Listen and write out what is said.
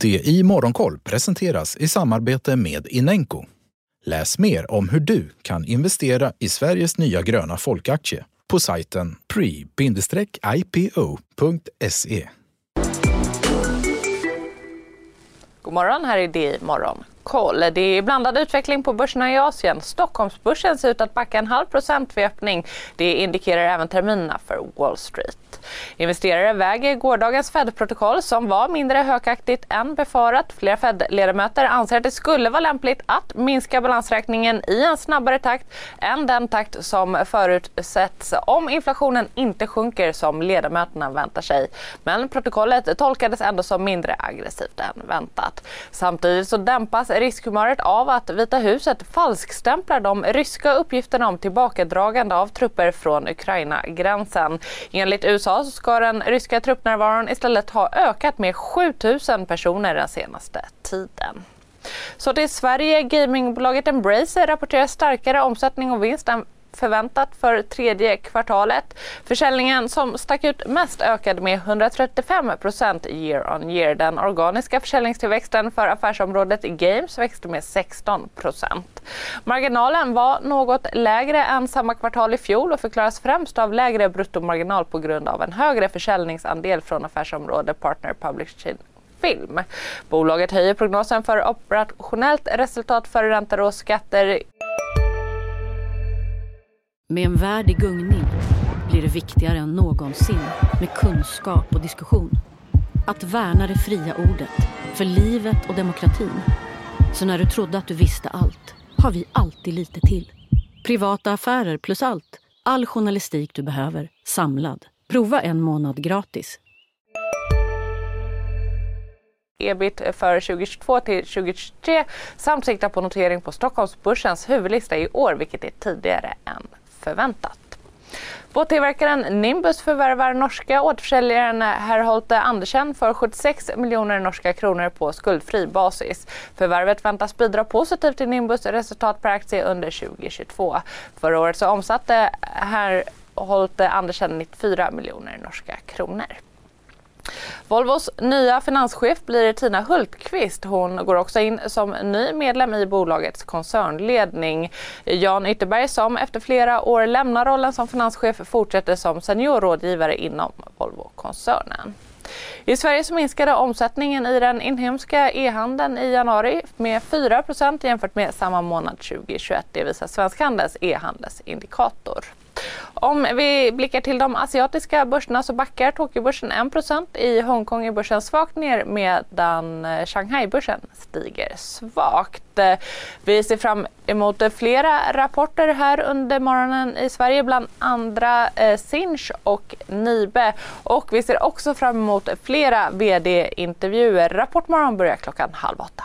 Det i Morgonkoll presenteras i samarbete med Inenco. Läs mer om hur du kan investera i Sveriges nya gröna folkaktie på sajten pre-ipo.se. God morgon, här är det i morgon koll. Det är blandad utveckling på börserna i Asien. Stockholmsbörsen ser ut att backa en halv procent vid öppning. Det indikerar även terminerna för Wall Street. Investerare väger gårdagens Fed-protokoll som var mindre hökaktigt än befarat. Flera Fed-ledamöter anser att det skulle vara lämpligt att minska balansräkningen i en snabbare takt än den takt som förutsätts om inflationen inte sjunker som ledamöterna väntar sig. Men protokollet tolkades ändå som mindre aggressivt än väntat. Samtidigt så dämpas riskhumöret av att Vita huset falskstämplar de ryska uppgifterna om tillbakadragande av trupper från Ukraina-gränsen. Enligt USA så ska den ryska truppnärvaron istället ha ökat med 7000 personer den senaste tiden. Så till Sverige. Gamingbolaget Embracer rapporterar starkare omsättning och vinst än förväntat för tredje kvartalet. Försäljningen som stack ut mest ökade med 135 procent year on year. Den organiska försäljningstillväxten för affärsområdet Games växte med 16 procent. Marginalen var något lägre än samma kvartal i fjol och förklaras främst av lägre bruttomarginal på grund av en högre försäljningsandel från affärsområdet Partner Publishing film. Bolaget höjer prognosen för operationellt resultat före räntor och skatter med en värld i gungning blir det viktigare än någonsin med kunskap och diskussion. Att värna det fria ordet, för livet och demokratin. Så när du trodde att du visste allt, har vi alltid lite till. Privata affärer plus allt. All journalistik du behöver, samlad. Prova en månad gratis. ebit för 2022 till 2023 samt sikta på notering på Stockholmsbörsens huvudlista i år, vilket är tidigare än förväntat. Båttillverkaren Nimbus förvärvar norska återförsäljaren Herholte Andersen för 76 miljoner norska kronor på skuldfri basis. Förvärvet väntas bidra positivt till Nimbus resultat per aktie under 2022. Förra året så omsatte Herholte Andersen 94 miljoner norska kronor. Volvos nya finanschef blir Tina Hultqvist. Hon går också in som ny medlem i bolagets koncernledning. Jan Ytterberg som efter flera år lämnar rollen som finanschef fortsätter som seniorrådgivare inom Volvo-koncernen. I Sverige så minskade omsättningen i den inhemska e-handeln i januari med 4% jämfört med samma månad 2021. Det visar Svensk Handels e-handelsindikator. Om vi blickar till de asiatiska börserna så backar Tokyobörsen 1% I Hongkong är börsen svagt ner medan Shanghaibörsen Shanghai-börsen stiger svagt. Vi ser fram emot flera rapporter här under morgonen i Sverige, bland andra eh, Sinch och Nibe. Och vi ser också fram emot flera vd-intervjuer. Rapportmorgon börjar klockan halv åtta.